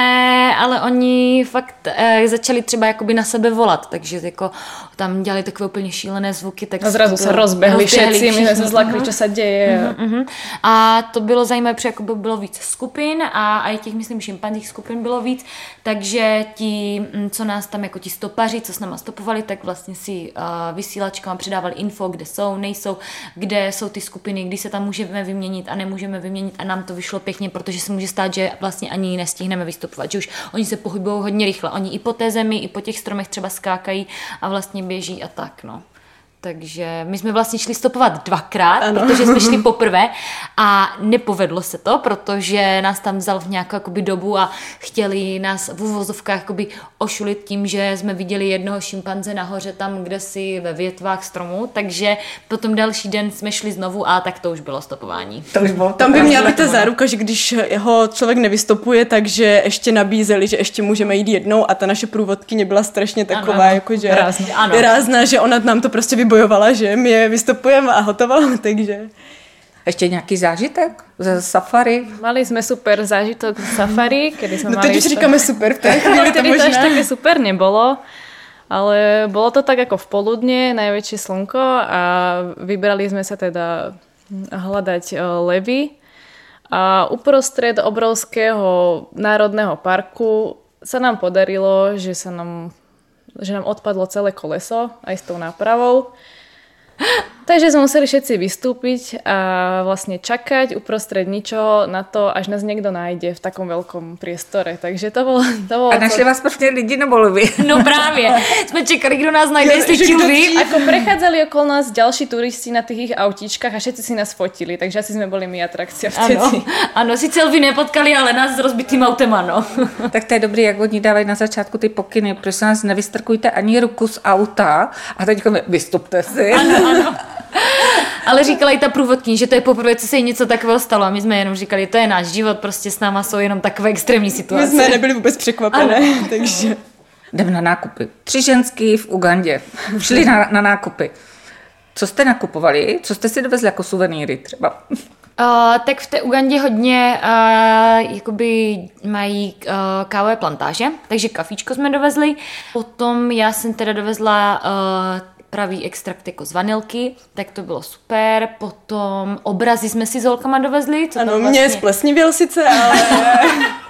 Speaker 2: ale oni fakt eh, začali třeba jakoby na sebe volat, takže jako tam dělali takové úplně šílené zvuky. Tak
Speaker 4: a zrazu
Speaker 2: to
Speaker 4: sa všetci, my sme
Speaker 2: všichni.
Speaker 4: sa zlakli, sa deje.
Speaker 2: Mhm. A to bylo zajímavé, protože jakoby bylo víc skupin a, a i těch, myslím, šimpanzích skupin bylo víc, takže ti, mm, co nás tam, jako ti stopaři, co s náma stopovali, tak vlastně si uh, vysílačkama předávali info, kde jsou, nejsou, kde jsou ty skupiny, kdy se tam můžeme vyměnit a nemůžeme vyměnit a nám to vyšlo pěkně, protože se může stát, že vlastně ani nestihneme vystupovat, že už oni se pohybují hodně rychle, oni i po té zemi, i po těch stromech třeba skákají a vlastně běží a tak, no. Takže my jsme vlastně šli stopovat dvakrát, ano. protože jsme šli poprvé a nepovedlo se to, protože nás tam vzal v nějakou jakoby, dobu a chtěli nás v uvozovkách jakoby, ošulit tím, že jsme viděli jednoho šimpanze nahoře tam, kde si ve větvách stromu, takže potom další den jsme šli znovu a tak to už bylo stopování.
Speaker 1: To už bylo
Speaker 3: Tam by měla být ta záruka, že když jeho člověk nevystopuje, takže ještě nabízeli, že ještě můžeme jít jednou a ta naše průvodkyně byla strašně taková,
Speaker 2: Ano.
Speaker 3: jakože
Speaker 2: Rázná. Ano.
Speaker 3: rázná, že ona nám to prostě vybojovala, že my je vystopujeme a hotovo, takže...
Speaker 1: Ještě nějaký zážitek ze safari?
Speaker 4: Mali sme super zážitok z safari, kedy sme
Speaker 3: No
Speaker 4: mali...
Speaker 3: teď už říkáme super, v té
Speaker 4: No,
Speaker 3: chvíli to
Speaker 4: vtedy to až
Speaker 3: možná...
Speaker 4: také super nebolo, ale bolo to tak ako v poludne, najväčšie slnko a vybrali sme sa teda hľadať e, levy. A uprostred obrovského národného parku sa nám podarilo, že sa nám, že nám odpadlo celé koleso aj s tou nápravou. Takže sme museli všetci vystúpiť a vlastne čakať uprostred ničoho na to, až nás niekto nájde v takom veľkom priestore. Takže to bolo... To bolo
Speaker 1: A našli vás prostě lidi nebo lvy?
Speaker 2: No právě, jsme čekali, kdo nás najde, jestli ti lví.
Speaker 4: Ako prechádzali okolo nás ďalší turisti na tých ich autíčkach a všetci si nás fotili, takže asi sme boli my atrakcia
Speaker 2: Ano,
Speaker 4: vtedy.
Speaker 2: ano, sice lvy nepotkali, ale nás s rozbitým autem ano.
Speaker 1: Tak to je dobrý, jak oni dávají na začátku ty pokyny. Prosím vás, nevystrkujte ani ruku z auta a teď vystupte si.
Speaker 2: Ano, ano. Ale říkala i ta průvodkyně, že to je poprvé, co se jí něco takového stalo a my jsme jenom říkali, to je náš život, prostě s náma jsou jenom takové extrémní
Speaker 3: My
Speaker 2: situace.
Speaker 3: jsme nebyli vůbec překvapené, takže...
Speaker 1: Jdeme na nákupy. Tři ženský v Ugandě. Šli na, na nákupy. Co jste nakupovali? Co jste si dovezli jako suvenýry třeba?
Speaker 2: Uh, tak v té Ugandě hodně uh, jakoby mají uh, kávové plantáže, takže kafíčko jsme dovezli. Potom já jsem teda dovezla uh, pravý extrakt jako z vanilky, tak to bylo super. Potom obrazy jsme si s holkama dovezli. Co
Speaker 3: Ano,
Speaker 2: tam
Speaker 3: mě
Speaker 2: vlastně...
Speaker 3: splesnivěl sice, ale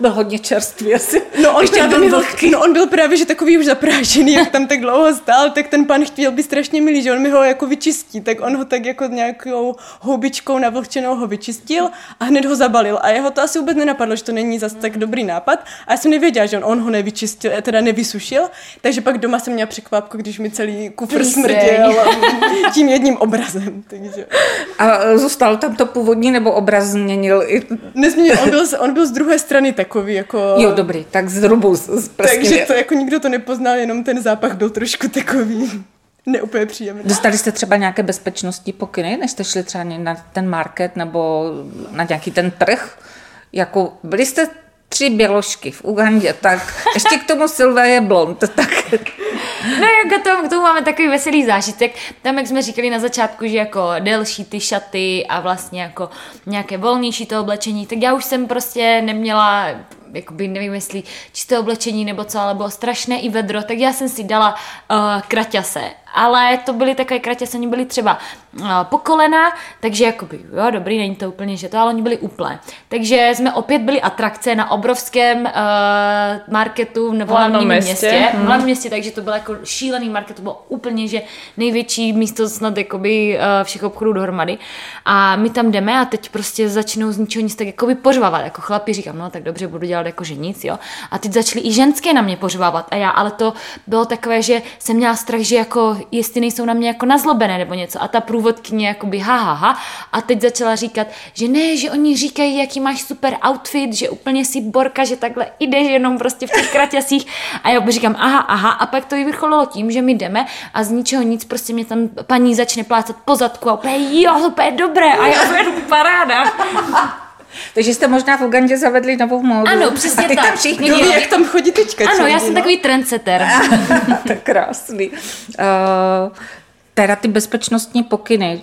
Speaker 1: Byl hodně čerstvý asi.
Speaker 3: No on,
Speaker 1: Ještě byl vlhký.
Speaker 3: no on byl právě, že takový už zaprášený, jak tam tak dlouho stál, tak ten pan chtěl být strašně milý, že on mi ho jako vyčistí, tak on ho tak jako nějakou houbičkou navlhčenou ho vyčistil a hned ho zabalil. A jeho to asi vůbec nenapadlo, že to není zas tak dobrý nápad. A já jsem nevěděla, že on, on ho nevyčistil, eh, teda nevysušil, takže pak doma jsem měla překvapku, když mi celý kufr smrděl tím jedním obrazem. Takže.
Speaker 1: A e, zůstal tam to původní, nebo obraz změnil i...
Speaker 3: Nezměnil, on byl, on byl z druhé strany takový, jako...
Speaker 1: Jo, dobrý, tak zhrubu z, z
Speaker 3: Takže to jako nikdo to nepoznal, jenom ten zápach byl trošku takový neúplně příjemný.
Speaker 1: Dostali jste třeba nějaké bezpečnostní pokyny, než jste šli třeba na ten market nebo na nějaký ten trh? Jako byli jste tři běložky v Ugandě, tak ještě k tomu Silvé je blond, tak
Speaker 2: No jako to, k tomu máme takový veselý zážitek. Tam, jak jsme říkali na začátku, že jako delší ty šaty a vlastně jako nějaké volnější to oblečení, tak já už jsem prostě neměla jakoby nevím, jestli čisté oblečení nebo co, ale bylo strašné i vedro, tak já jsem si dala uh, kraťase. Ale to byly takové kraťase, oni byly třeba uh, po kolena, takže jakoby, jo, dobrý, není to úplně, že to, ale oni byli úplné. Takže jsme opět byli atrakce na obrovském uh, marketu v
Speaker 4: hlavním městě.
Speaker 2: městě, v hlavním městě, takže to byl jako šílený market, to bylo úplně, že největší místo snad jakoby uh, všech obchodů dohromady. A my tam jdeme a teď prostě začnou z ničeho nic tak jakoby pořvávat, jako chlapi říkám, no tak dobře, budu dělat jako že nic, jo. A teď začaly i ženské na mě pořvávat a já, ale to bylo takové, že jsem měla strach, že jako jestli nejsou na mě jako nazlobené nebo něco. A ta průvodkyně jakoby ha, ha, ha a teď začala říkat, že ne, že oni říkají, jaký máš super outfit, že úplně si borka, že takhle jdeš jenom prostě v těch kraťasích. A já říkám aha, aha a pak to vyvrcholilo tím, že my jdeme a z ničeho nic prostě mě tam paní začne plácat po zadku a úplně jo, úplně dobré. A já úplně paráda.
Speaker 1: Takže jste možná v Ugandě zavedli novou módu.
Speaker 2: Ano, přesně
Speaker 1: A teď
Speaker 2: tak.
Speaker 1: tam všichni dělají.
Speaker 3: jak tam chodí teďka
Speaker 2: Ano, já jsem
Speaker 3: no?
Speaker 2: takový trendsetter.
Speaker 1: tak krásný. Uh, teda ty bezpečnostní pokyny.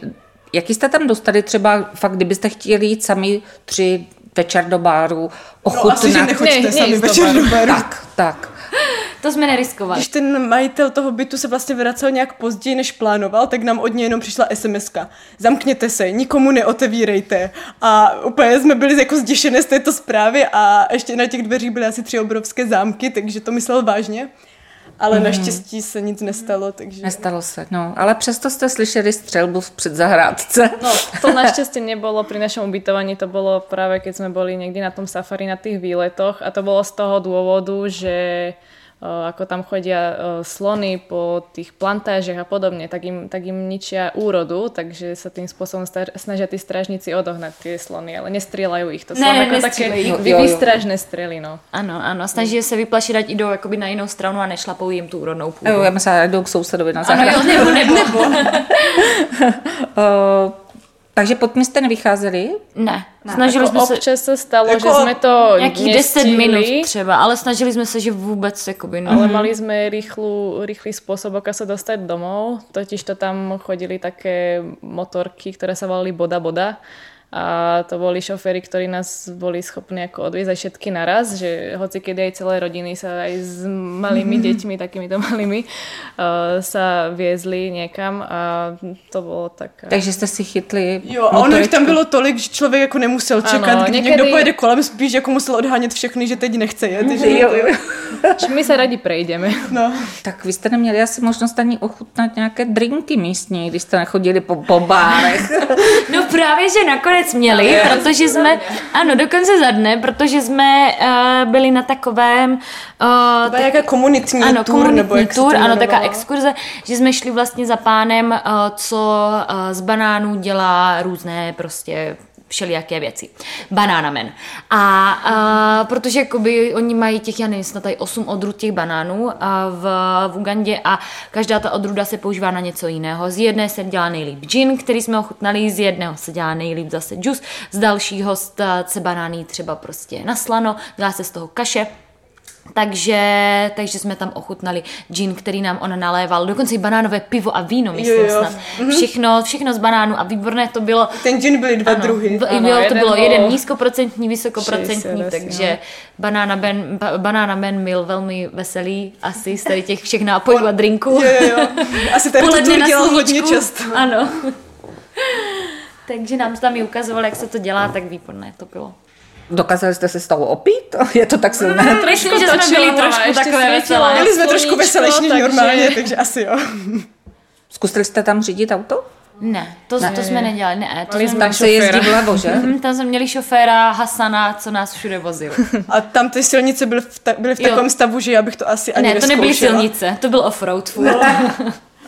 Speaker 1: Jaký jste tam dostali třeba fakt, kdybyste chtěli jít sami tři večer do báru,
Speaker 3: No asi, že
Speaker 1: ochutnat?
Speaker 3: nechoďte
Speaker 4: Ne,
Speaker 3: sami večer
Speaker 4: baru.
Speaker 3: do baru.
Speaker 1: tak, tak.
Speaker 2: To jsme neriskovali.
Speaker 3: Když ten majitel toho bytu se vlastně vracel nějak později, než plánoval, tak nám od něj jenom přišla sms Zamkněte se, nikomu neotevírejte. A úplně jsme byli jako zděšené z této zprávy a ještě na těch dveřích byly asi tři obrovské zámky, takže to myslel vážně. Ale
Speaker 1: Mhm.
Speaker 3: naštěstí se nic nestalo, takže...
Speaker 1: Nestalo se, no. Ale přesto jste slyšeli střelbu v předzahrádce.
Speaker 4: No, to našťastie nebolo pri našom ubytovaní, to bolo práve keď sme boli niekde na tom safari na tých výletoch a to bolo z toho dôvodu, že ako tam chodia slony po tých plantážach a podobne, tak im, tak im ničia úrodu, takže sa tým spôsobom star- snažia tí strážnici odohnať tie slony, ale nestrieľajú ich. To sú
Speaker 2: Ne,
Speaker 4: len ako také výstražné strely, no.
Speaker 2: Ano, ano, snaží se vyplašit, ať jdou jakoby na jinou stranu a nešlapou jim tu úrodnou půdu.
Speaker 1: Jo, já myslím, že jdou k sousedovi na
Speaker 2: Ano,
Speaker 1: zahrádku.
Speaker 2: jo, nebo, nebo.
Speaker 1: Uh, takže pod mě jste nevycházeli?
Speaker 2: Ne, snažili
Speaker 4: Jako
Speaker 2: jsme se
Speaker 4: občas sa stalo,
Speaker 3: Jako
Speaker 4: že sme to
Speaker 2: nějaký 10
Speaker 4: nestihli,
Speaker 2: minut třeba, ale snažili jsme se, že vůbec jakoby, no.
Speaker 4: Ale mali sme rýchlu, rýchly spôsob, ako sa dostať domov. Totiž to tam chodili také motorky, ktoré sa volali Boda Boda. A to boli šoféry, ktorí nás boli schopní ako odviezť aj všetky naraz, že hoci kedy aj celé rodiny sa aj s malými deťmi, takýmito malými, uh, sa viezli niekam a to bolo tak...
Speaker 1: Takže jste si chytli
Speaker 3: Jo, a ono jich
Speaker 1: motoričku.
Speaker 3: tam bylo tolik, že člověk jako nemusel čekat,
Speaker 4: Ano,
Speaker 3: když
Speaker 4: někdy-
Speaker 3: někdo pojede kolem, spíš jako musel odhánět všechny, že teď nechce jet. Že
Speaker 1: Jo, jo.
Speaker 4: My sa radi prejdeme.
Speaker 3: No.
Speaker 1: Tak vy jste neměli asi možnost ani ochutnat nějaké drinky místní, když jste nechodili po, po bárech.
Speaker 2: No právě, že nakonec měli, protože jsme, ano, dokonce za dne, protože jsme uh, byli na takovém uh,
Speaker 3: Byla nějaká komunitní
Speaker 2: ano,
Speaker 3: tour,
Speaker 2: komunitní
Speaker 3: nebo jak to
Speaker 2: tour, ano, taková exkurze, že jsme šli vlastně za pánem, uh, co uh, z banánů dělá různé prostě všelijaké věci. Banánamen. A uh, protože jakoby oni mají těch, já nevím, snad tady 8 odrůd těch banánů uh, v, v Ugandě a každá ta odrůda se používá na něco jiného. Z jedné se dělá nejlíp gin, který jsme ochutnali, z jedného se dělá nejlíp zase džus, z dalšího se banány třeba prostě na slano, dělá se z toho kaše. Takže, takže jsme tam ochutnali gin, který nám on naléval, dokonce i banánové pivo a víno, myslím
Speaker 3: Jo, jo.
Speaker 2: snad. Všechno, všechno z banánu a výborné to bylo.
Speaker 3: Ten gin byly dva
Speaker 2: Ano,
Speaker 3: druhy.
Speaker 2: b-
Speaker 4: Ano,
Speaker 2: bylo, to bylo
Speaker 4: bol
Speaker 2: jeden nízkoprocentní, vysokoprocentní,
Speaker 4: 60 asi,
Speaker 2: takže Banana Ben, ba, Banana Ben byl velmi veselý asi z tady těch všech nápojů a drinků.
Speaker 3: Jo, jo, jo. Asi ten dělal hodně často.
Speaker 2: Ano. takže nám tam i ukazoval, jak se to dělá, tak výborné to bylo.
Speaker 1: Dokázali jste se z toho opít? Je to tak silné?
Speaker 2: Myslím, že jsme byli trošku takové veselé.
Speaker 3: Byli jsme trošku veselější než
Speaker 4: takže-
Speaker 3: normálně, takže asi jo.
Speaker 1: Zkusili jste tam řídit auto?
Speaker 2: Ne, to, ne. to jsme nedělali, ne. To jsme
Speaker 1: Tam se jezdí vlevo, že?
Speaker 2: Mhm, Tam jsme měli šoféra Hasana, co nás všude vozil.
Speaker 3: A tam ty silnice byly v, ta, byly v
Speaker 2: Jo.
Speaker 3: takovém stavu, že já bych to asi ani
Speaker 2: ne, to nebyly silnice, to byl offroad furt.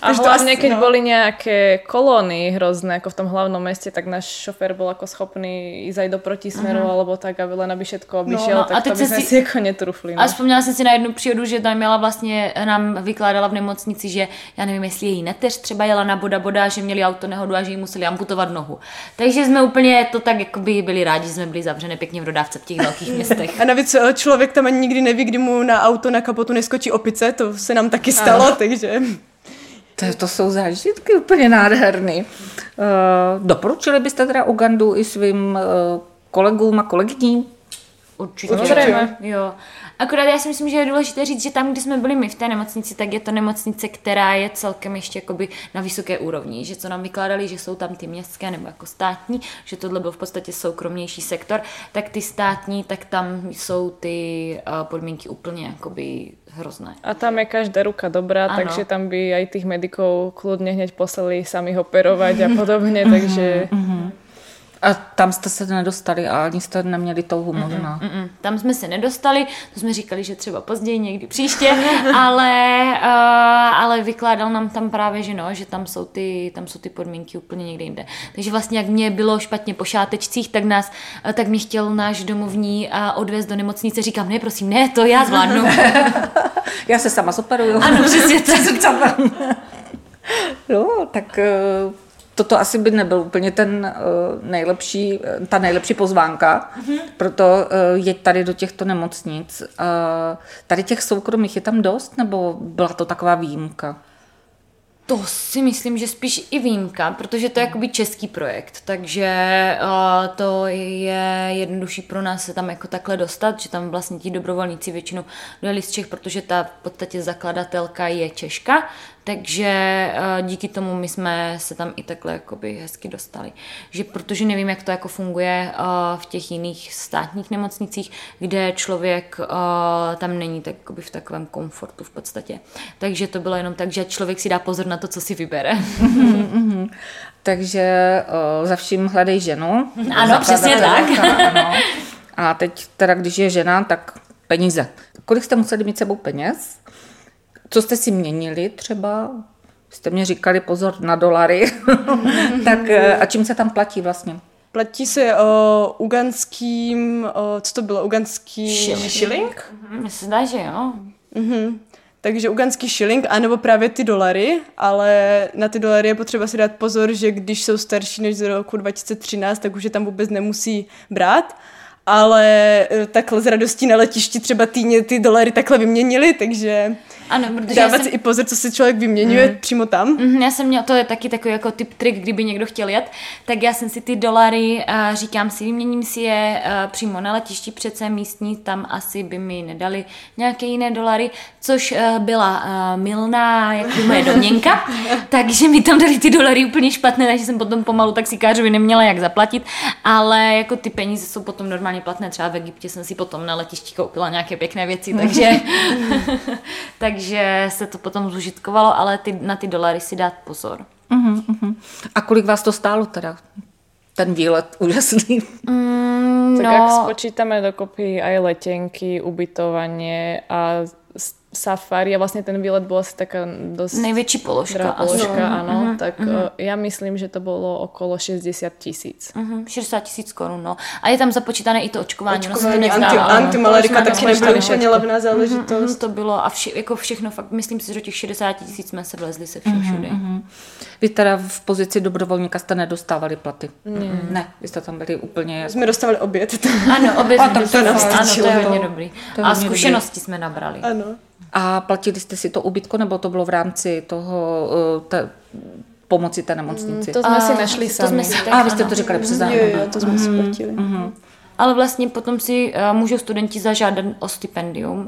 Speaker 4: A
Speaker 3: to
Speaker 4: hlavne, keď
Speaker 3: no.
Speaker 4: boli nejaké kolóny hrozné, ako v tom hlavnom meste, tak náš šofér bol ako schopný ísť aj do protismeru, alebo tak, aby len aby všetko obišiel,
Speaker 2: no, a
Speaker 4: tak to
Speaker 2: teď
Speaker 4: by sme
Speaker 2: si-
Speaker 4: si ako netrufli. No.
Speaker 2: A vzpomněla jsem si na jednu příhodu, že tam měla vlastně, nám vykládala v nemocnici, že já nevím, jestli její neteř třeba jela na boda boda, že měli auto nehodu a že jí museli amputovat nohu. Takže jsme úplně to tak jakoby byli rádi, že jsme byli zavřené pěkně v dodávce v těch velkých městech.
Speaker 3: A navíc eh, člověk tam ani nikdy neví, kdy mu na auto na kapotu neskočí opice, to se nám taky stalo, takže...
Speaker 1: To, to jsou zážitky úplně nádherný. Uh, doporučili byste teda Ugandu i svým uh, kolegům a kolegyním?
Speaker 2: Určitě.
Speaker 4: Samozřejmě.
Speaker 2: Jo. Akorát já si myslím, že je důležité říct, že tam, kde jsme byli my v té nemocnici, tak je to nemocnice, která je celkem ještě jakoby na vysoké úrovni. Že co nám vykládali, že jsou tam ty městské nebo jako státní, že tohle byl v podstatě soukromnější sektor, tak ty státní, tak tam jsou ty uh, podmínky úplně jakoby hrozné.
Speaker 4: A tam je každá ruka dobrá,
Speaker 2: Áno.
Speaker 4: takže tam by aj tých medikov kľudne hneď poslali sami operovať a podobne, takže
Speaker 1: A tam jste se nedostali a ani jste neměli touhu možná.
Speaker 2: Mm-mm. Tam jsme se nedostali, to jsme říkali, že třeba později, někdy příště, ale, uh, ale vykládal nám tam právě, že no, že tam jsou, ty, tam jsou ty podmínky úplně někde jinde. Takže vlastně, jak mě bylo špatně po šátečcích, tak nás, eh, tak mě chtěl náš domovní a odvést do nemocnice. Říkám, ne, prosím, ne, to já zvládnu.
Speaker 1: Já se sama zoperuju.
Speaker 2: ano, přesně tak.
Speaker 1: No, tak eh, toto asi by nebyl úplně ten eh, nejlepší, eh, ta nejlepší pozvánka, proto eh, jeď tady do těchto nemocnic. Eh, Tady těch soukromých je tam dost, nebo byla to taková výjimka?
Speaker 2: To si myslím, že spíš i výjimka, protože to je jakoby český projekt, takže uh, to je jednodušší pro nás se tam jako takhle dostat, že tam vlastně ti dobrovolníci většinou dojeli z Čech, protože ta v podstatě zakladatelka je Češka, takže uh, díky tomu my jsme se tam i takhle jakoby hezky dostali. Že protože nevím, jak to jako funguje uh, v těch jiných státních nemocnicích, kde člověk uh, tam není tak jakoby v takovém komfortu v podstatě. Takže to bylo jenom tak, že člověk si dá pozor na to, co si vybere.
Speaker 1: Takže uh, za vším hledej ženu.
Speaker 2: Ano, přesně tak.
Speaker 1: Ano. A teď teda, když je žena, tak peníze. Kolik jste museli mít sebou peněz? Co jste si měnili třeba? Jste mě říkali pozor na dolary. tak eh, a čím se tam platí vlastně?
Speaker 3: Platí se o uganským, o, co to bylo, uganský
Speaker 2: Shilling. se zdá, že jo.
Speaker 3: Mhm. Takže uganský shilling, anebo právě ty dolary, ale na ty dolary je potřeba si dát pozor, že když jsou starší než z roku 2013, tak už je tam vůbec nemusí brát. Ale takhle z radostí na letišti třeba týdně ty dolary takhle vyměnili, takže
Speaker 2: Ano, protože
Speaker 3: dávat
Speaker 2: jsem,
Speaker 3: si i pozor, co si člověk vyměňuje mm. přímo tam.
Speaker 2: Mhm, já jsem měla, to je taky takový jako tip trik, kdyby někdo chtěl jet, tak já jsem si ty dolary, uh, říkám si, vyměním si je uh, přímo na letišti, přece místní, tam asi by mi nedali nějaké jiné dolary, což byla milná, jak moje domněnka, takže mi tam dali ty dolary úplně špatné, takže jsem potom pomalu taxikářovi neměla jak zaplatit, ale jako ty peníze jsou potom normálně platné, třeba v Egyptě jsem si potom na letišti koupila nějaké pěkné věci, takže, takže se to potom zužitkovalo, ale ty, na ty dolary si dát pozor.
Speaker 1: Uh-huh, uh-huh. A kolik vás to stálo teda? Ten výlet úžasný.
Speaker 2: Mm,
Speaker 4: tak
Speaker 2: no,
Speaker 4: ak spočítame dokopy aj letenky, ubytovanie a safari a vlastne ten výlet bol asi taká dosť
Speaker 2: největší položka.
Speaker 4: drahá
Speaker 2: asi.
Speaker 4: položka, áno, tak eh, ja myslím, že to bolo okolo 60 tisíc.
Speaker 2: Mhm, 60 tisíc korun, no. A je tam započítané i to očkování. to
Speaker 3: Očkování,
Speaker 2: nezdá,
Speaker 3: anti,
Speaker 2: ano.
Speaker 3: antimalerika
Speaker 2: To jsme
Speaker 3: taky
Speaker 2: tam
Speaker 3: nebyla úplně levná záležitost.
Speaker 2: Mhm, to bylo a vše, jako všechno, fakt, myslím si, že do těch 60 tisíc jsme se vlezli se vším všude.
Speaker 1: Vy teda v pozici dobrovolníka jste nedostávali platy? Ne, vy jste tam byli úplně...
Speaker 3: Jsme dostávali oběd.
Speaker 2: Ano, obě
Speaker 1: A tak to
Speaker 2: ano,
Speaker 1: nám
Speaker 2: to
Speaker 3: stačilo.
Speaker 2: je hodně dobrý.
Speaker 1: To
Speaker 2: A zkušenosti jsme nabrali.
Speaker 3: ano.
Speaker 1: A platili jste si to ubytko, nebo to bylo v rámci toho eh, te, pomoci té nemocnici?
Speaker 4: To sme si
Speaker 2: A,
Speaker 4: našli
Speaker 2: to
Speaker 4: sami.
Speaker 2: jsme si tak,
Speaker 1: a vy jste
Speaker 2: ano.
Speaker 1: to říkali přes
Speaker 3: Jo,
Speaker 1: zároveň.
Speaker 3: jo, to jsme splatili.
Speaker 2: A ale vlastně potom si uh, můžou studenti zažádat o stipendium, uh,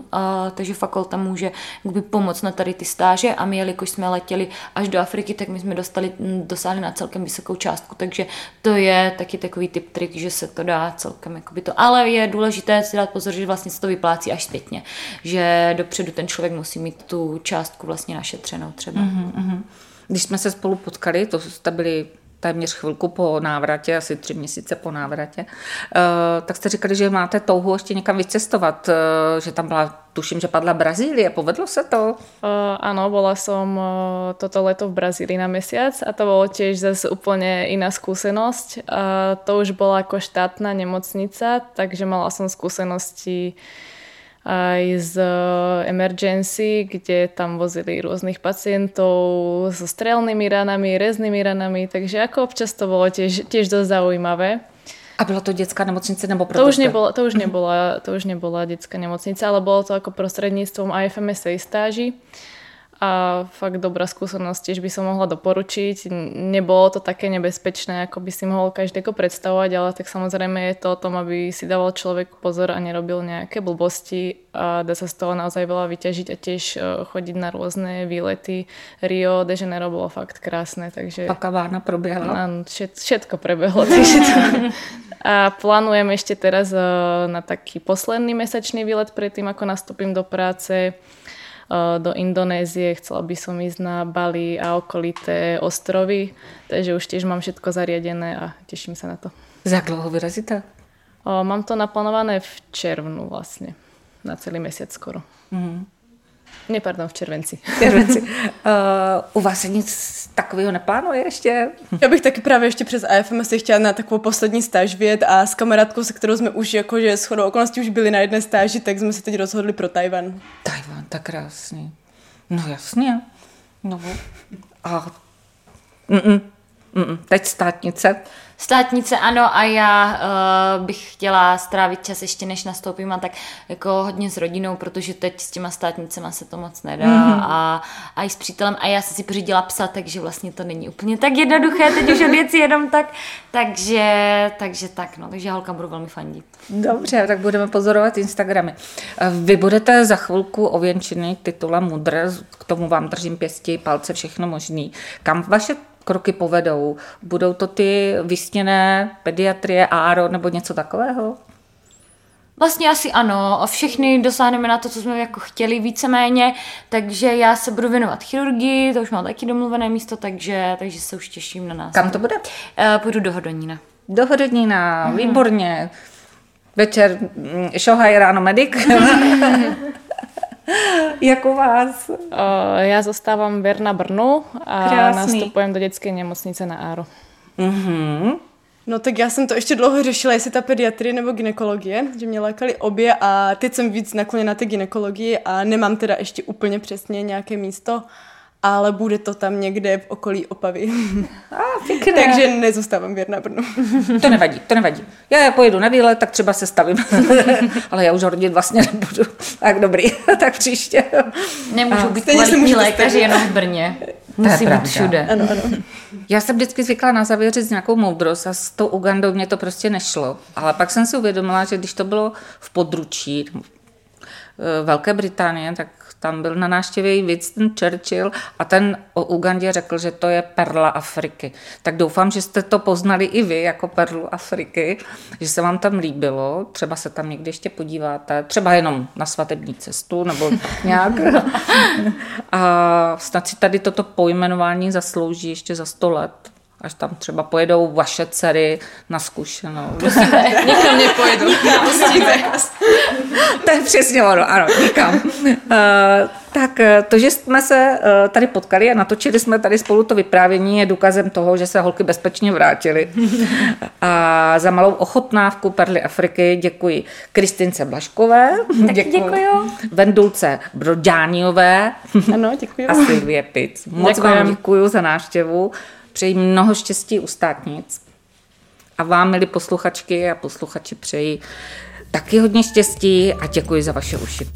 Speaker 2: takže fakulta může jakoby, pomoct na tady ty stáže a my, jelikož jsme letěli až do Afriky, tak my jsme dostali, dosáhli na celkem vysokou částku, takže to je taky takový typ trik, že se to dá celkem jakoby to, ale je důležité si dát pozor, že vlastně se to vyplácí až zpětně, že dopředu ten člověk musí mít tu částku vlastně našetřenou třeba. Mm-hmm.
Speaker 1: Když jsme se spolu potkali, to byli téměř chvilku po návratě, asi tři měsíce po návratě, eh, tak jste říkali, že máte touhu ještě někam vycestovat, eh, že tam byla, tuším, že padla Brazílie. Povedlo se to?
Speaker 4: Uh, áno, bola som toto leto v Brazílii na mesiac a to bolo tiež zase úplne iná skúsenosť. Uh, to už bola ako štátna nemocnica, takže mala som skúsenosti aj z eh, emergency, kde tam vozili rôznych pacientov so strelnými ranami, reznými ranami, takže ako občas to bolo tiež, tiež dosť zaujímavé.
Speaker 1: A byla to dětská nemocnice nebo
Speaker 4: to už, nebola, to, už nebola, to už nebola dětská nemocnice, ale bolo to ako prostredníctvom IFMSA stáži. Uh, a fakt dobrá skúsenosť, tiež by som mohla doporučiť. Nebolo to také nebezpečné, ako by si mohol každého predstavovať, ale tak samozrejme je to o tom, aby si dával človek pozor a nerobil nejaké blbosti a dá sa z toho naozaj veľa vyťažiť a tiež e, chodiť na rôzne výlety. Rio de Janeiro bolo fakt krásne, takže...
Speaker 1: A kavárna proběhla?
Speaker 4: Áno, všet, všetko prebehlo. Takže to... A plánujem ešte teraz e, na taký posledný mesačný výlet predtým, ako nastúpim do práce Eh, do Indonézie, chcela by som ísť na Bali a okolité ostrovy, takže už tiež mám všetko zariadené a teším sa na to.
Speaker 1: Za dlouho vyrazíte?
Speaker 4: Eh, mám to naplánované v červnu vlastne, na celý mesiac skoro. Mm. Ne, pardon, v červenci.
Speaker 1: V červenci. Uh, u vás se nic takového neplánuje ještě?
Speaker 3: Já bych taky právě ještě přes AFM si chtěla na takovou poslední stáž vět a s kamarádkou, se kterou jsme už jakože s chodou okolností už byli na jedné stáži, tak jsme se teď rozhodli pro Tajvan.
Speaker 1: Tajvan, tak krásný. No jasně. No. A... Mm-mm. Mm-mm. Teď státnice.
Speaker 2: Státnice ano a já uh, bych chtěla strávit čas ještě než nastoupím a tak jako hodně s rodinou, protože teď s těma státnicema se to moc nedá mm-hmm. a, a i s přítelem a já jsem si pořídila psa, takže vlastně to není úplně tak jednoduché, teď už si jenom tak, takže, takže tak no, takže holka budu velmi fandit.
Speaker 1: Dobře, tak budeme pozorovat Instagramy. Eh, vy budete za chvilku ověnčený titulem Mudr, k tomu vám držím pěstí, palce, všechno možný. Kam vaše kroky povedou? Budou to ty vysněné pediatrie, ARO nebo něco takového?
Speaker 2: Vlastně asi ano, všechny dosáhneme na to, co jsme jako chtěli víceméně, takže já se budu věnovat chirurgii, to už mám taky domluvené místo, takže, takže se už těším na nás.
Speaker 1: Kam to bude?
Speaker 2: Uh, půjdu do Hodonína.
Speaker 1: Do Hodonína, mm-hmm. výborně. Večer mm, šohaj, ráno medic. jako vás? Uh,
Speaker 4: já zostávám věrna Brnu a Krásný. nastupujem do dětské nemocnice na Áro.
Speaker 3: Mm-hmm. No tak já jsem to ještě dlouho řešila, jestli ta pediatrie nebo ginekologie, že mě lákali obě a teď jsem víc nakloněna té ginekologii a nemám teda ještě úplně přesně nějaké místo, ale bude to tam někde v okolí Opavy.
Speaker 1: A,
Speaker 3: Takže nezůstávám věrná Brnu.
Speaker 1: to nevadí, to nevadí. Já pojedu na výlet, tak třeba se stavím. ale já už rodit vlastně nebudu. Tak dobrý, tak příště.
Speaker 2: Nemůžu být kvalitní lékař jenom v Brně. Musí být všude.
Speaker 3: Ano, ano.
Speaker 1: Já jsem vždycky zvykla na závěr říct nějakou moudrost a s tou Ugandou mě to prostě nešlo. Ale pak jsem si uvědomila, že když to bylo v područí Velké Británie, tak tam byl na návštěvě i Winston Churchill a ten o Ugandě řekl, že to je perla Afriky. Tak doufám, že jste to poznali i vy jako perlu Afriky, že se vám tam líbilo, třeba se tam někdy ještě podíváte, třeba jenom na svatební cestu nebo nějak. A snad si tady toto pojmenování zaslouží ještě za 100 let až tam třeba pojedou vaše dcery na zkušenou.
Speaker 2: Nikam nepojedu.
Speaker 1: to je přesně ono, ano, nikam. Uh, tak eh, to, že jsme se uh, tady potkali a natočili jsme tady spolu to vyprávění, je důkazem toho, že se holky bezpečně vrátily. A za malou ochotnávku Perly Afriky děkuji Kristince Blaškové.
Speaker 2: děkuji. děkuji.
Speaker 1: Vendulce Broďániové.
Speaker 3: Ano, děkuji.
Speaker 1: A Silvie Pic. Moc Děkujem. vám děkuji za návštěvu. Přeji mnoho štěstí u státnic. A vám, milí posluchačky a posluchači, přeji taky hodně štěstí a děkuji za vaše uši.